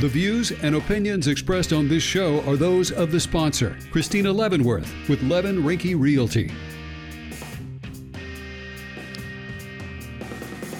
The views and opinions expressed on this show are those of the sponsor, Christina Leavenworth with Levin Rinke Realty.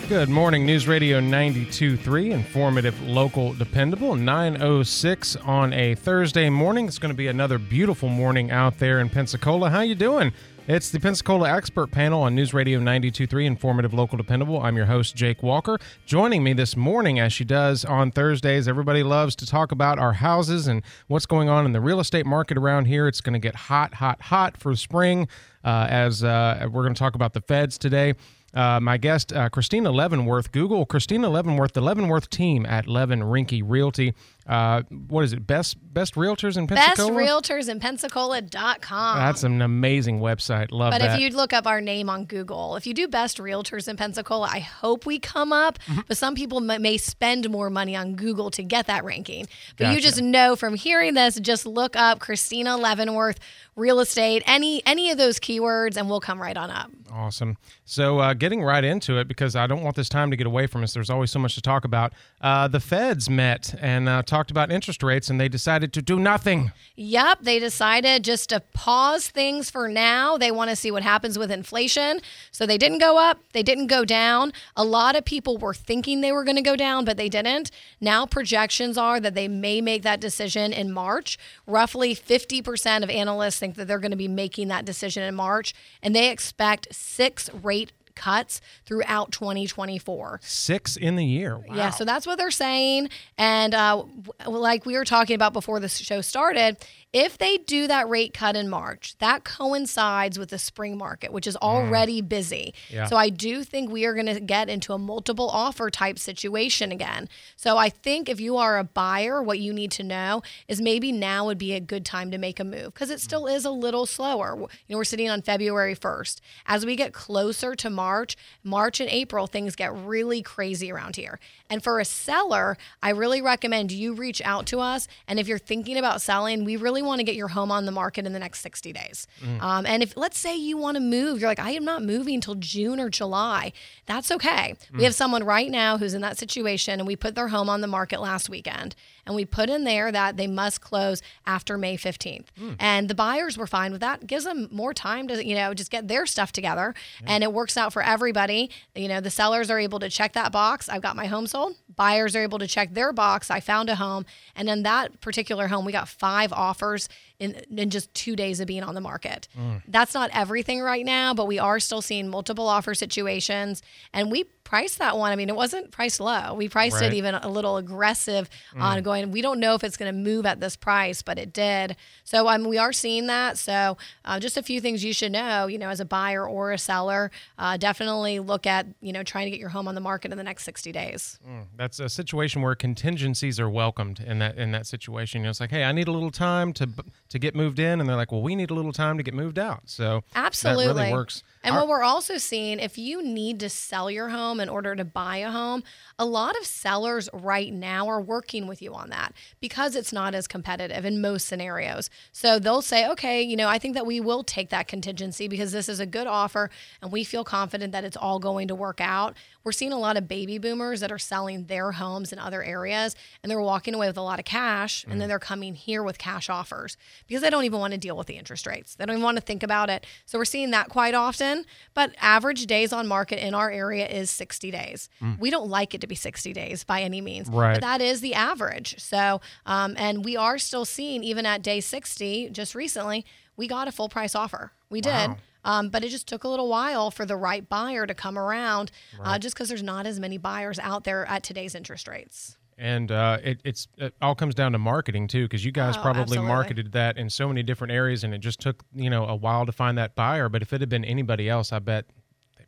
Good morning, News Radio 92.3, informative, local, dependable, 906 on a Thursday morning. It's going to be another beautiful morning out there in Pensacola. How you doing? It's the Pensacola Expert Panel on News Radio 92.3, informative, local, dependable. I'm your host, Jake Walker. Joining me this morning, as she does on Thursdays, everybody loves to talk about our houses and what's going on in the real estate market around here. It's going to get hot, hot, hot for spring, uh, as uh, we're going to talk about the feds today. Uh, my guest, uh, Christina Leavenworth. Google Christina Leavenworth, the Leavenworth team at Levin Rinke Realty. Uh, what is it? Best best realtors in Pensacola. Best realtors in Pensacola.com. That's an amazing website. Love that. but that. if you look up our name on Google, if you do best realtors in Pensacola, I hope we come up. Mm-hmm. But some people may spend more money on Google to get that ranking. But you just know from hearing this, just look up Christina Leavenworth real estate, any any of those keywords, and we'll come right on up. Awesome. So, uh, getting right into it, because I don't want this time to get away from us. There's always so much to talk about. Uh, the feds met and uh, talked about interest rates, and they decided to do nothing. Yep, they decided just to pause things for now. They want to see what happens with inflation. So they didn't go up, they didn't go down. A lot of people were thinking they were going to go down, but they didn't. Now projections are that they may make that decision in March. Roughly 50% of analysts think that they're going to be making that decision in March, and they expect six rate cuts throughout 2024. Six in the year. Wow. Yeah, so that's what they're saying. And uh, like we were talking about before the show started, if they do that rate cut in March, that coincides with the spring market, which is mm. already busy. Yeah. So I do think we are going to get into a multiple offer type situation again. So I think if you are a buyer, what you need to know is maybe now would be a good time to make a move because it mm. still is a little slower. You know, we're sitting on February 1st. As we get closer to March, March and April, things get really crazy around here. And for a seller, I really recommend you reach out to us. And if you're thinking about selling, we really want to get your home on the market in the next 60 days. Um, and if, let's say you want to move, you're like, I am not moving until June or July. That's okay. We have someone right now who's in that situation, and we put their home on the market last weekend. And we put in there that they must close after May 15th. Hmm. And the buyers were fine with that. Gives them more time to, you know, just get their stuff together. And it works out for everybody. You know, the sellers are able to check that box. I've got my home sold. Buyers are able to check their box. I found a home. And in that particular home, we got five offers in, in just two days of being on the market. Hmm. That's not everything right now, but we are still seeing multiple offer situations. And we priced that one. I mean, it wasn't priced low. We priced Right. it even a little aggressive on going, we don't know if it's going to move at this price, but it did. So um, we are seeing that. So uh, just a few things you should know, you know, as a buyer or a seller, uh, definitely look at, you know, trying to get your home on the market in the next 60 days. That's a situation where contingencies are welcomed in that in that situation. You know, it's like, hey, I need a little time to to get moved in, and they're like, well, we need a little time to get moved out. So Absolutely. that really works. And Our- what we're also seeing, if you need to sell your home in order to buy a home, a lot of sellers right now are working with you on that because it's not as competitive in most scenarios. So they'll say, okay, you know, I think that we will take that contingency because this is a good offer and we feel confident that it's all going to work out. We're seeing a lot of baby boomers that are selling their homes in other areas and they're walking away with a lot of cash and then they're coming here with cash offers because they don't even want to deal with the interest rates. They don't even want to think about it. So we're seeing that quite often. But average days on market in our area is 60 days. We don't like it to be 60 days by any means, Right. but that is the average. So, um, and we are still seeing even at day 60, just recently, we got a full price offer. We did. Um, but it just took a little while for the right buyer to come around, uh, just because there's not as many buyers out there at today's interest rates. And uh, it, it's it all comes down to marketing too, because you guys Oh, probably absolutely. marketed that in so many different areas, and it just took you know a while to find that buyer. But if it had been anybody else, I bet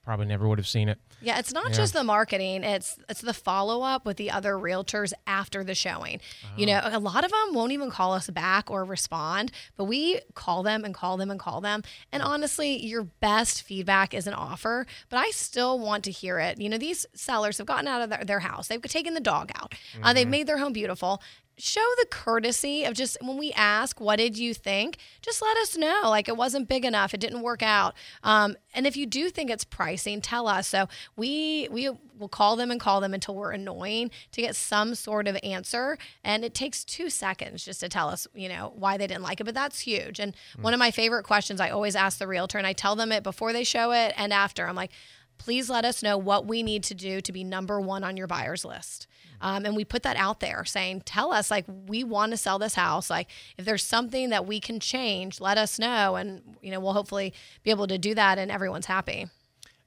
probably never would have seen it. Yeah, it's not just the marketing; it's it's the follow up with the other realtors after the showing. You know, a lot of them won't even call us back or respond, but we call them and call them and call them. And honestly, your best feedback is an offer, but I still want to hear it. You know, these sellers have gotten out of their, their house; they've taken the dog out, uh, they've made their home beautiful. Show the courtesy of just when we ask, what did you think? Just let us know. Like it wasn't big enough, it didn't work out. Um, and if you do think it's pricing, tell us. So we we will call them and call them until we're annoying to get some sort of answer. And it takes two seconds just to tell us, you know, why they didn't like it. But that's huge. And mm. one of my favorite questions I always ask the realtor, and I tell them it before they show it and after. I'm like, please let us know what we need to do to be number one on your buyer's list. Um, and we put that out there saying, tell us, like, we want to sell this house. Like, if there's something that we can change, let us know. And, you know, we'll hopefully be able to do that and everyone's happy.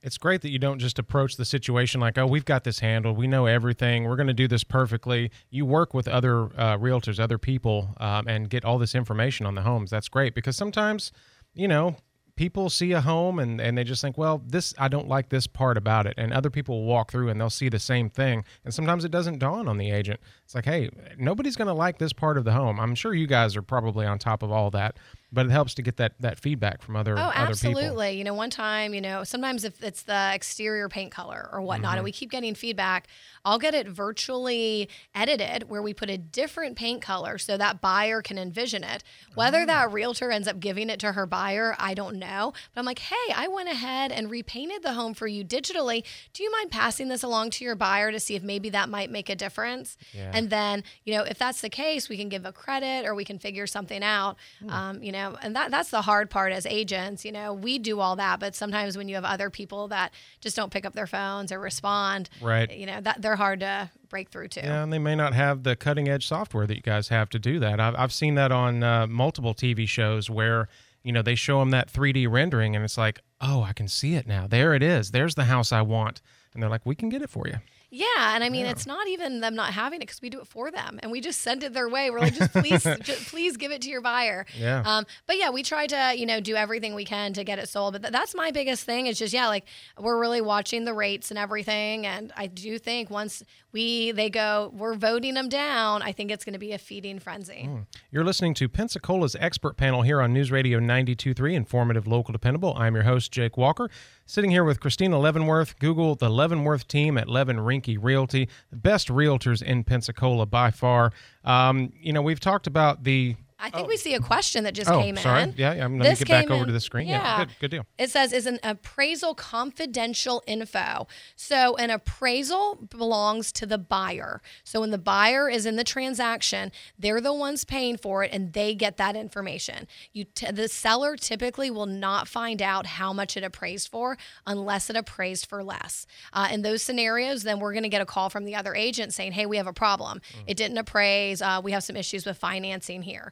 It's great that you don't just approach the situation like, oh, we've got this handled. We know everything. We're going to do this perfectly. You work with other uh, realtors, other people, um, and get all this information on the homes. That's great because sometimes, you know, people see a home and, and they just think, well, this I don't like this part about it. And other people walk through and they'll see the same thing. And sometimes it doesn't dawn on the agent. It's like, hey, nobody's going to like this part of the home. I'm sure you guys are probably on top of all that but it helps to get that that feedback from other people. oh other absolutely you know one time you know sometimes if it's the exterior paint color or whatnot mm-hmm. and we keep getting feedback i'll get it virtually edited where we put a different paint color so that buyer can envision it whether oh. that realtor ends up giving it to her buyer i don't know but i'm like hey i went ahead and repainted the home for you digitally do you mind passing this along to your buyer to see if maybe that might make a difference yeah. and then you know if that's the case we can give a credit or we can figure something out mm. um, you know know, and that that's the hard part as agents. You know, we do all that, but sometimes when you have other people that just don't pick up their phones or respond, right? You know, that they're hard to break through to. Yeah, and they may not have the cutting edge software that you guys have to do that. I've I've seen that on uh, multiple TV shows where you know they show them that 3D rendering, and it's like, oh, I can see it now. There it is. There's the house I want, and they're like, we can get it for you. Yeah, and I mean, yeah. it's not even them not having it because we do it for them, and we just send it their way. We're like, just please, just please give it to your buyer. Yeah. Um, but yeah, we try to you know do everything we can to get it sold. But th- that's my biggest thing is just yeah, like we're really watching the rates and everything, and I do think once we they go, we're voting them down. I think it's going to be a feeding frenzy. Mm. You're listening to Pensacola's expert panel here on News Radio 92.3, informative, local, dependable. I'm your host Jake Walker. Sitting here with Christina Leavenworth. Google the Leavenworth team at Levin Rinke Realty, the best realtors in Pensacola by far. Um, you know, we've talked about the I think oh. we see a question that just oh, came sorry. in. Yeah, I'm going to get back over in, to the screen. Yeah, yeah good, good, deal. It says is an appraisal confidential info. So an appraisal belongs to the buyer. So when the buyer is in the transaction, they're the ones paying for it, and they get that information. You t- the seller typically will not find out how much it appraised for unless it appraised for less. Uh, in those scenarios, then we're going to get a call from the other agent saying, "Hey, we have a problem. Mm. It didn't appraise. Uh, we have some issues with financing here."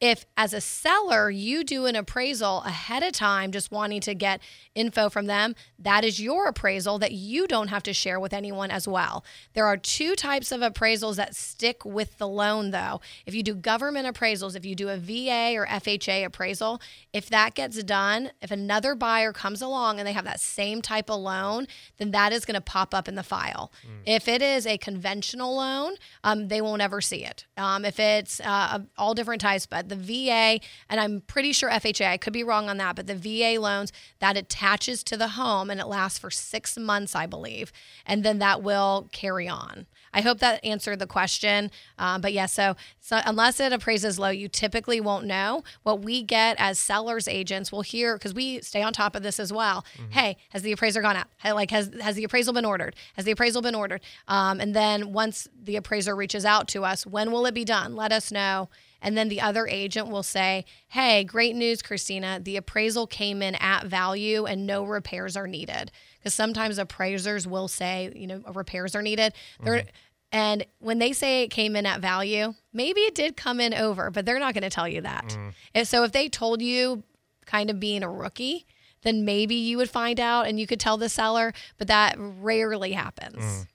if as a seller you do an appraisal ahead of time just wanting to get info from them that is your appraisal that you don't have to share with anyone as well. There are two types of appraisals that stick with the loan though. If you do government appraisals if you do a va or fha appraisal if that gets done if another buyer comes along and they have that same type of loan then that is going to pop up in the file. Mm. if it is a conventional loan um, they won't ever see it. Um, if it's uh, all different types but the VA, and I'm pretty sure FHA, I could be wrong on that, but the VA loans that attaches to the home and it lasts for six months, I believe. And then that will carry on. I hope that answered the question. Um, but yeah, so, so unless it appraises low, you typically won't know. What we get as sellers agents, we'll hear because we stay on top of this as well. Mm-hmm. Hey, has the appraiser gone out? Like, has has the appraisal been ordered? Has the appraisal been ordered? Um, and then once the appraiser reaches out to us, when will it be done? Let us know. And then the other agent will say, Hey, great news, Christina. The appraisal came in at value and no repairs are needed. Because sometimes appraisers will say, you know, repairs are needed. Mm-hmm. And when they say it came in at value, maybe it did come in over, but they're not going to tell you that. Mm. And so if they told you kind of being a rookie, then maybe you would find out and you could tell the seller, but that rarely happens. Mm.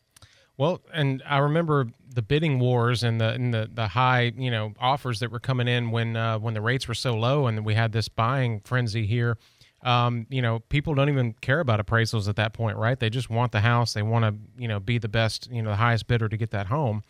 Well, and I remember the bidding wars and the and the, the high you know offers that were coming in when uh, when the rates were so low and we had this buying frenzy here. Um, you know, people don't even care about appraisals at that point, right? They just want the house. They want to you know be the best, you know, the highest bidder to get that home.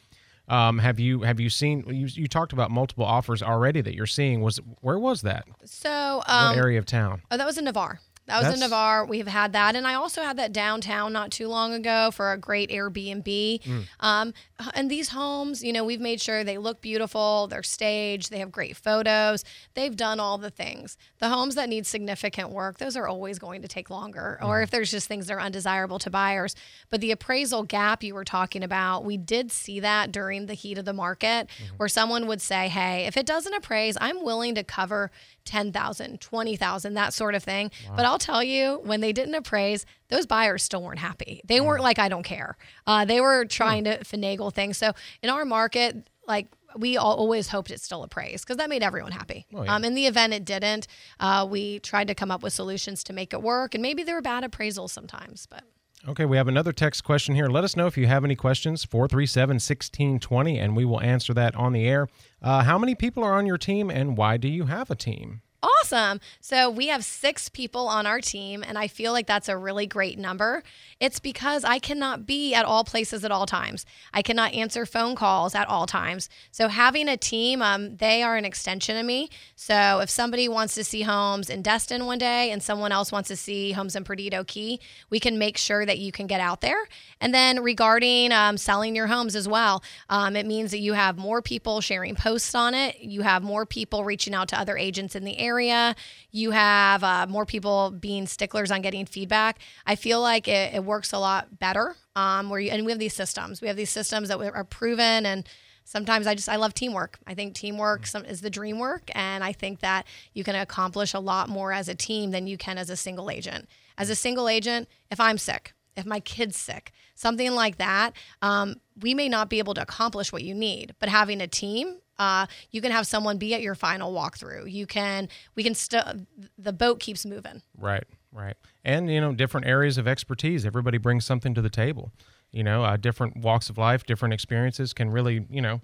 Um, have you have you seen you, you talked about multiple offers already that you're seeing? Was where was that? So um, what area of town? Oh, that was in Navarre. That was in Navarre. We've had that, and I also had that downtown not too long ago for a great Airbnb. Mm. Um, and these homes, you know, we've made sure they look beautiful, they're staged, they have great photos, they've done all the things. The homes that need significant work, those are always going to take longer, or if there's just things that are undesirable to buyers. But the appraisal gap you were talking about, we did see that during the heat of the market, where someone would say, "Hey, if it doesn't appraise, I'm willing to cover." 10,000, 20,000, that sort of thing. But I'll tell you, when they didn't appraise, those buyers still weren't happy. They weren't like, I don't care. Uh, they were trying to finagle things. So in our market, like, we all always hoped it still appraised because that made everyone happy. Um, in the event it didn't, uh, we tried to come up with solutions to make it work. And maybe there were bad appraisals sometimes, but Okay, we have another text question here. Let us know if you have any questions, 437 1620, and we will answer that on the air. Uh, how many people are on your team, and why do you have a team? Awesome. So we have six people on our team, and I feel like that's a really great number. It's because I cannot be at all places at all times. I cannot answer phone calls at all times. So having a team, um, they are an extension of me. So if somebody wants to see homes in Destin one day and someone else wants to see homes in Perdido Key, we can make sure that you can get out there. And then regarding um, selling your homes as well, um, it means that you have more people sharing posts on it. You have more people reaching out to other agents in the area. You have uh, more people being sticklers on getting feedback. I feel like it, it works a lot better. Um, where you, and we have these systems. We have these systems that are proven and sometimes I just I love teamwork. I think teamwork some, is the dream work, and I think that you can accomplish a lot more as a team than you can as a single agent. As a single agent, if I'm sick, if my kid's sick, something like that, um, we may not be able to accomplish what you need. But having a team, uh, you can have someone be at your final walkthrough. You can, we can still, the boat keeps moving. Right, right. And, you know, different areas of expertise. Everybody brings something to the table. You know, uh, different walks of life, different experiences can really, you know,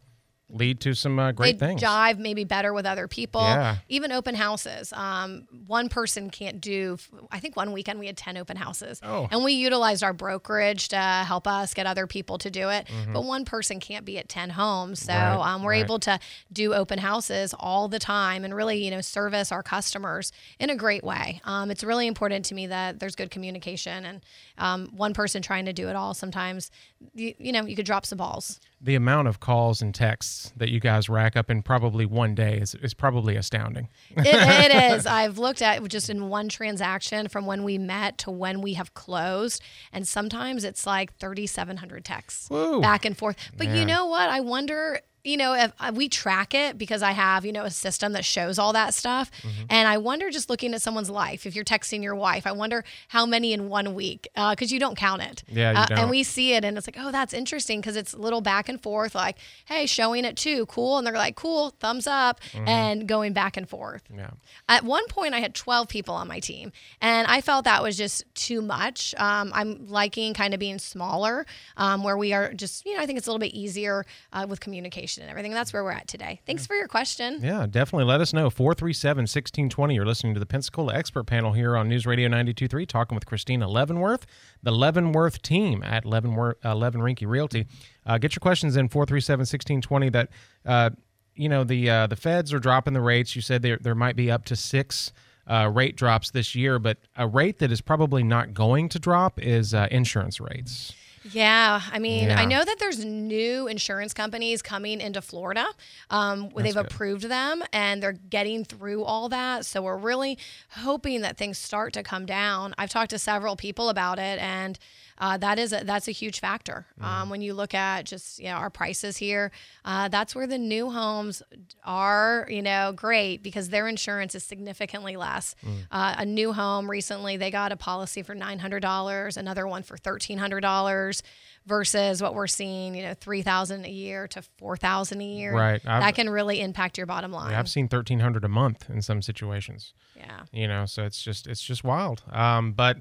lead to some uh, great they things. jive maybe better with other people. Yeah. Even open houses. Um, one person can't do. I think one weekend we had ten open houses, Oh. and we utilized our brokerage to help us get other people to do it. Mm-hmm. But one person can't be at ten homes, so Right, um, we're right. able to do open houses all the time and really, you know, service our customers in a great way. Um, it's really important to me that there's good communication, and um, one person trying to do it all sometimes, you, you know, you could drop some balls. the amount of calls and texts that you guys rack up in probably one day is, is probably astounding. it, it is. I've looked at just in one transaction from when we met to when we have closed, and sometimes it's like 3,700 texts Whoa. back and forth. But you know what? I wonder. You know, if uh, we track it because I have, you know, a system that shows all that stuff. Mm-hmm. And I wonder just looking at someone's life, if you're texting your wife, I wonder how many in one week because you don't count it. Yeah, Uh. And we see it and it's like, oh, that's interesting because it's a little back and forth, like, hey, showing it too, cool. And they're like, cool, thumbs up, Mm-hmm. and going back and forth. Yeah. At one point, I had 12 people on my team, and I felt that was just too much. Um, I'm liking kind of being smaller, um, where we are just, you know, I think it's a little bit easier uh, with communication and everything. That's where we're at today. Thanks for your question. Yeah, definitely. Let us know. 437 1620. You're listening to the Pensacola Expert Panel here on News Radio 923, talking with Christina Leavenworth, the Leavenworth team at Leavenworth, uh, Levin Rinke Realty. Uh, get your questions in 437 1620. That, uh, you know, the uh, the feds are dropping the rates. You said there, there might be up to six. Uh, rate drops this year, but a rate that is probably not going to drop is uh, insurance rates. Yeah, I mean, Yeah. I know that there's new insurance companies coming into Florida. Um, where they've good. approved them and they're getting through all that. So we're really hoping that things start to come down. I've talked to several people about it, and uh, that is a, that's a huge factor. Um, when you look at just you know, our prices here, uh, that's where the new homes are. You know, great because their insurance is significantly less. Uh, a new home recently, they got a policy for nine hundred dollars, another one for thirteen hundred dollars. Versus what we're seeing, you know, three thousand a year to four thousand a year. Right. I've- that can really impact your bottom line. I've seen 1300 a month in some situations. yeah. you know so it's just it's just wild um, but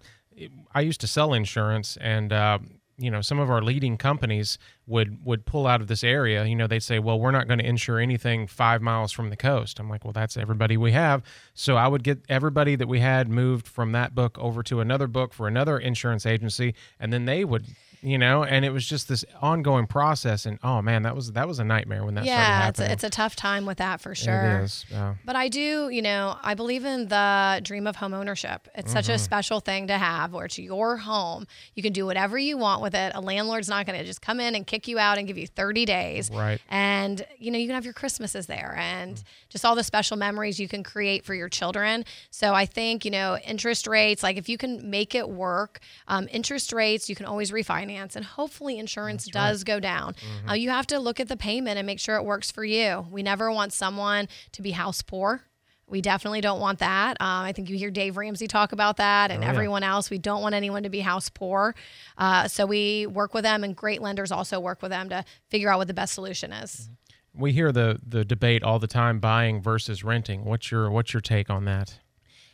i used to sell insurance and uh, you know some of our leading companies would would pull out of this area. You know they'd say well we're not going to insure anything five miles from the coast. I'm like well that's everybody we have. So i would get everybody that we had moved from that book over to another book for another insurance agency and then they would you know, and it was just this ongoing process. And oh man, that was that was a nightmare when that yeah, it's happening. a, it's a tough time with that for sure. It is. Yeah. But I do, you know, I believe in the dream of home ownership. It's such a Mm-hmm. special thing to have where it's your home. You can do whatever you want with it. A landlord's not going to just come in and kick you out and give you 30 days. Right. And, you know, you can have your Christmases there and just all the special memories you can create for your children. So I think, you know, interest rates, like if you can make it work, um, interest rates, you can always refinance and hopefully insurance does go down. Uh, you have to look at the payment and make sure it works for you. We never want someone to be house poor. We definitely don't want that. Um, I think you hear Dave Ramsey talk about that and Oh, yeah. everyone else. We don't want anyone to be house poor. Uh, so we work with them, and great lenders also work with them to figure out what the best solution is. We hear the the debate all the time: buying versus renting. What's your what's your take on that?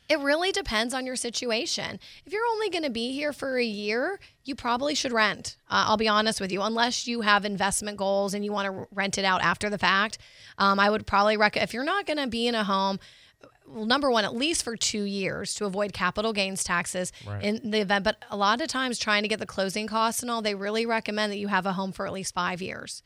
It really depends on your situation. If you're only going to be here for a year, you probably should rent. Uh, I'll be honest with you, unless you have investment goals and you want to rent it out after the fact. Um, I would probably recommend if you're not going to be in a home. Well, number one, at least for two years to avoid capital gains taxes Right. in the event. But a lot of times, trying to get the closing costs and all, they really recommend that you have a home for at least five years.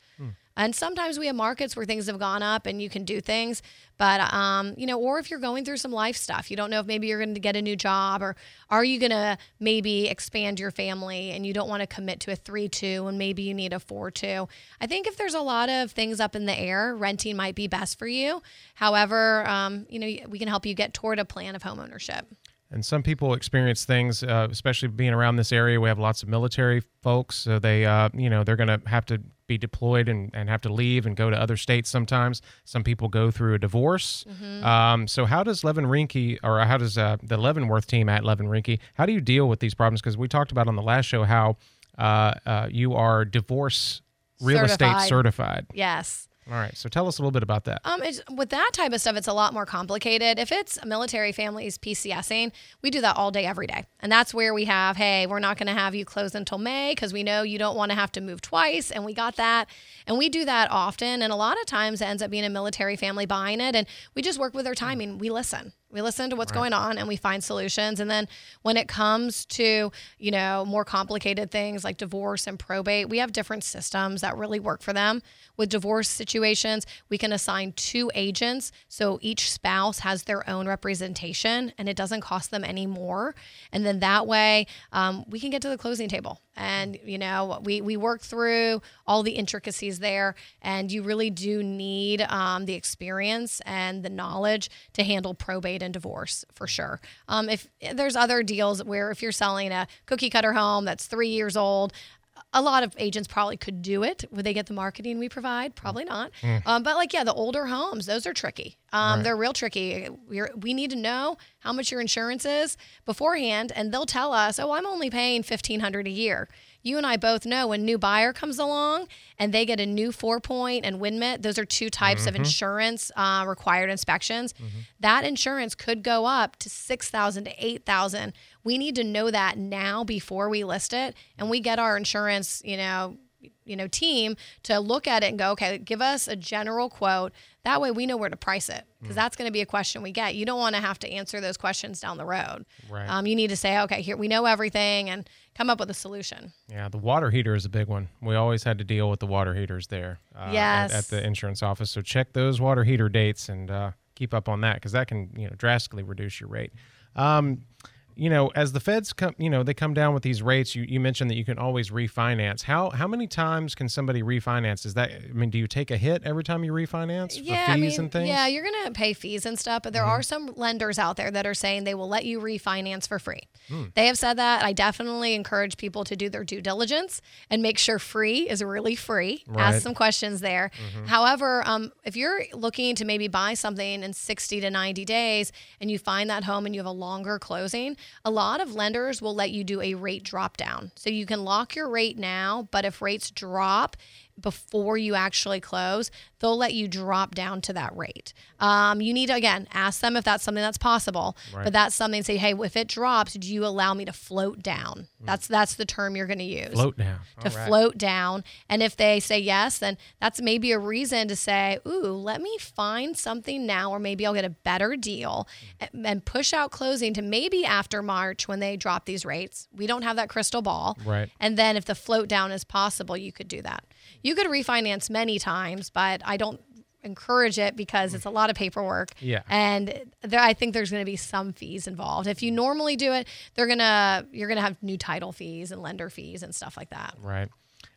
And sometimes we have markets where things have gone up and you can do things, but um, you know, or if you're going through some life stuff, you don't know if maybe you're going to get a new job or are you going to maybe expand your family and you don't want to commit to a three two and maybe you need a four two. I think if there's a lot of things up in the air, renting might be best for you. However, um, you know, we can help you get toward a plan of home ownership. And some people experience things, uh, especially being around this area. We have lots of military folks, so they, uh, you know, they're going to have to be deployed and, and have to leave and go to other states sometimes. Some people go through a divorce. Um, so how does Levin Rinke, or how does uh, the Leavenworth team at Levin Rinke, how do you deal with these problems? Because we talked about on the last show how uh, uh, you are divorce real estate Certified. certified. Yes. All right, so tell us a little bit about that. Um, with that type of stuff, it's a lot more complicated. If it's a military families PCSing, we do that all day, every day, and that's where we have, hey, we're not going to have you close until May because we know you don't want to have to move twice, and we got that, and we do that often, and a lot of times it ends up being a military family buying it, and we just work with their timing. We listen. We listen to what's going on and we find solutions. And then when it comes to, you know, more complicated things like divorce and probate, we have different systems that really work for them. With divorce situations, we can assign two agents. So each spouse has their own representation and it doesn't cost them any more. And then that way um, we can get to the closing table. And, you know, we, we work through all the intricacies there. And you really do need um, the experience and the knowledge to handle probate and divorce for sure. Um, if there's other deals where if you're selling a cookie cutter home that's three years old, a lot of agents probably could do it. Would they get the marketing we provide? Probably not. Um, but like, yeah, the older homes, those are tricky. Um, They're real tricky. We're, we need to know how much your insurance is beforehand, and they'll tell us, "Oh, I'm only paying fifteen hundred a year." You and I both know when new buyer comes along and they get a new four point and wind mit, those are two types of insurance uh, required inspections. That insurance could go up to six thousand to eight thousand. We need to know that now before we list it, and we get our insurance, you know, you know, team to look at it and go, okay, give us a general quote. That way we know where to price it because that's going to be a question we get. You don't want to have to answer those questions down the road. Right. Um, you need to say, okay, here we know everything and come up with a solution. Yeah, the water heater is a big one. We always had to deal with the water heaters there uh, at- Yes. at, the insurance office. So check those water heater dates and uh, keep up on that because that can you know drastically reduce your rate. Um, you know, as the feds come, you know, they come down with these rates. You, you mentioned that you can always refinance. How how many times can somebody refinance? Is that I mean, do you take a hit every time you refinance for yeah, fees I mean, and things? Mm-hmm. yeah, you're gonna pay fees and stuff, but there are some lenders out there that are saying they will let you refinance for free. Hmm. They have said that. I definitely encourage people to do their due diligence and make sure free is really free. Right. Mm-hmm. Ask some questions there. However, um, if you're looking to maybe buy something in 60 to 90 days and you find that home and you have a longer closing, a lot of lenders will let you do a rate drop down. So you can lock your rate now, but if rates drop, before you actually close, they'll let you drop down to that rate. Um, you need to again ask them if that's something that's possible. Right. But that's something. Say, hey, if it drops, do you allow me to float down? That's that's the term you're going to use Float down. to right. float down. And if they say yes, then that's maybe a reason to say, ooh, let me find something now, or maybe I'll get a better deal and, and push out closing to maybe after March when they drop these rates. We don't have that crystal ball. Right. And then if the float down is possible, you could do that. You could refinance many times, but I don't encourage it because it's a lot of paperwork. Yeah. And there, I think there's going to be some fees involved. If you normally do it, they're going to you're going to have new title fees and lender fees and stuff like that. Right.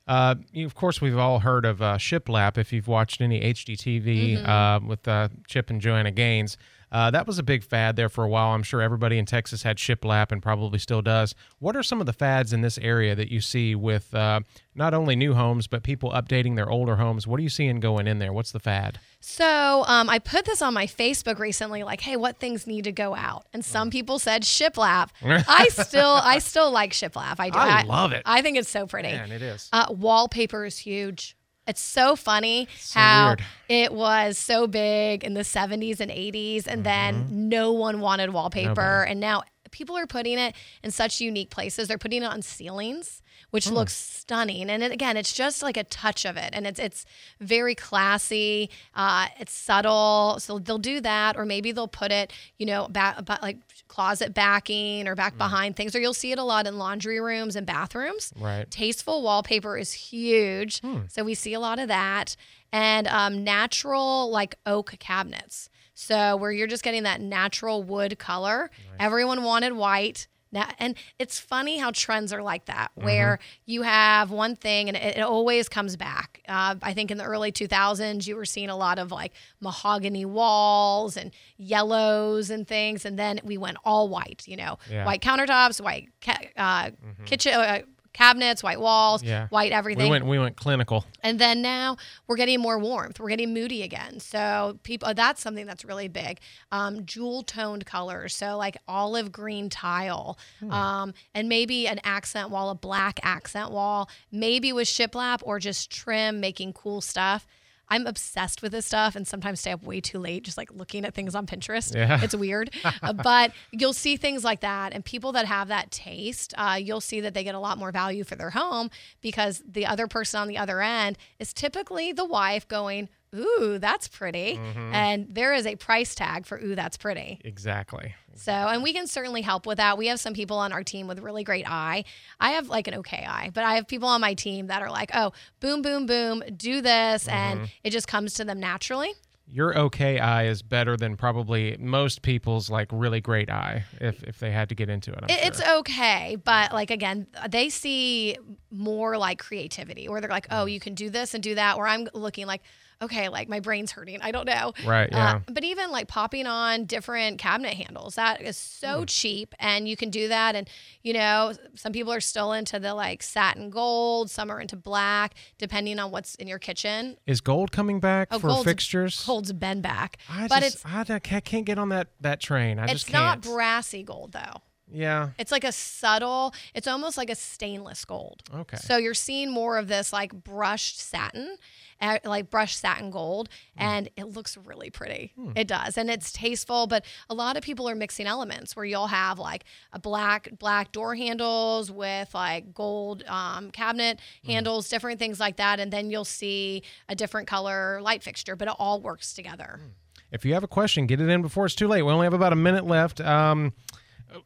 Uh, of course, we've all heard of uh, Shiplap if you've watched any HGTV Mm-hmm. uh, with uh, Chip and Joanna Gaines. Uh, that was a big fad there for a while. I'm sure everybody in Texas had Shiplap and probably still does. What are some of the fads in this area that you see with uh, not only new homes, but people updating their older homes? What are you seeing going in there? What's the fad? So um, I put this on my Facebook recently, like, hey, what things need to go out? And some people said shiplap. I still, I still like shiplap. I do. I love it. I think it's so pretty. Man, it is. Uh, wallpaper is huge. It's so funny So how weird. it was so big in the 70s and 80s, and then no one wanted wallpaper. Mm-hmm. Nobody. And now people are putting it in such unique places. They're putting it on ceilings, which Hmm. looks stunning. And it, again, it's just like a touch of it, and it's it's very classy. Uh, it's subtle, so they'll do that, or maybe they'll put it, you know, back like closet backing or back behind things, or you'll see it a lot in laundry rooms and bathrooms. Right. Tasteful wallpaper is huge. So we see a lot of that. And um, natural, like oak cabinets. So where you're just getting that natural wood color. Everyone wanted white. Now, and it's funny how trends are like that, where you have one thing and it, it always comes back. Uh, I think in the early 2000s, you were seeing a lot of like mahogany walls and yellows and things. And then we went all white, you know, Yeah. white countertops, white ca- uh, kitchen. Uh, cabinets white walls Yeah. white We everything went we went clinical. and then now we're getting more warmth. We're getting moody again. So people, that's something that's really big. Um, jewel toned colors, so like olive green tile, um, and maybe an accent wall, a black accent wall, maybe with shiplap or just trim, making cool stuff. I'm obsessed with this stuff and sometimes stay up way too late just like looking at things on Pinterest. Yeah. It's weird. Uh, but you'll see things like that. And people that have that taste, uh, you'll see that they get a lot more value for their home because the other person on the other end is typically the wife going, Ooh, that's pretty. Mm-hmm. And there is a price tag for, Ooh, that's pretty. Exactly. So, and we can certainly help with that. We have some people on our team with really great eye. I have like an okay eye, but I have people on my team that are like, oh, boom, boom, boom, do this. And mm-hmm. it just comes to them naturally. Your okay eye is better than probably most people's like really great eye if if they had to get into it. I'm It- sure. It's okay, but like again, they see more like creativity, where they're like. "Oh, you can do this and do that." Where I'm looking like, "Okay, like my brain's hurting. I don't know." Right, Uh, yeah. but even like popping on different cabinet handles, that is so Mm. cheap, and you can do that. And you know, some people are still into the like satin gold, some are into black, depending on what's in your kitchen. Is gold coming back Oh, for fixtures? Gold's been back, I but just, it's I, I can't get on that that train. I it's just not can't. brassy gold though. Yeah. It's like a subtle, it's almost like a stainless gold. Okay. So you're seeing more of this like brushed satin, uh, like brushed satin gold, Hmm. and it looks really pretty. It does. And it's tasteful, but a lot of people are mixing elements where you'll have like a black black door handles with like gold um, cabinet Hmm. handles, different things like that, and then you'll see a different color light fixture, but it all works together. Hmm. If you have a question, get it in before it's too late. We only have about a minute left. Um,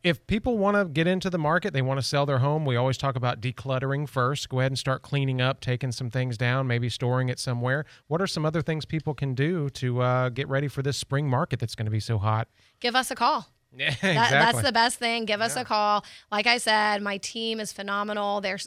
if people want to get into the market, they want to sell their home, we always talk about decluttering first. Go ahead and start cleaning up, taking some things down, maybe storing it somewhere. What are some other things people can do to uh, get ready for this spring market that's going to be so hot? Give us a call. Yeah, That. That's the best thing. Give us a call. Like I said, my team is phenomenal. They're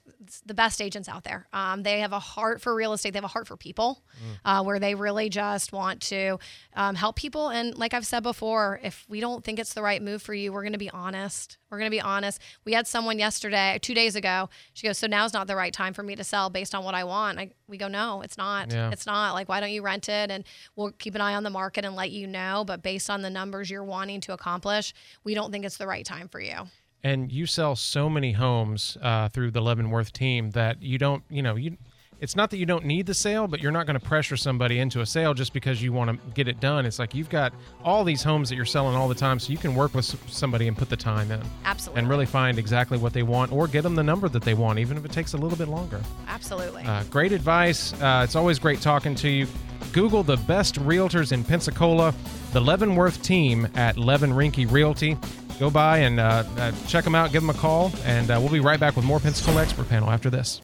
the best agents out there. Um, they have a heart for real estate. They have a heart for people, uh, where they really just want to um, help people. And like I've said before, if we don't think it's the right move for you, we're going to be honest. We're going to be honest. We had someone yesterday, two days ago. She goes, "So now's not the right time for me to sell based on what I want." I, we go, "No, it's not. Yeah. It's not. Like, why don't you rent it and we'll keep an eye on the market and let you know. But based on the numbers you're wanting to accomplish, we don't think it's the right time for you. and you sell so many homes uh, through the Leavenworth team that you don't, you know, you it's not that you don't need the sale, but you're not going to pressure somebody into a sale just because you want to get it done. It's like you've got all these homes that you're selling all the time, so you can work with somebody and put the time in. Absolutely. And really find exactly what they want or get them the number that they want, even if it takes a little bit longer. Absolutely. Uh, great advice. Uh, it's always great talking to you. Google the best realtors in Pensacola, the Leavenworth team at Levin Rinke Realty. Go by and uh, uh check them out, give them a call, and uh, we'll be right back with more Pensacola Expert Panel after this.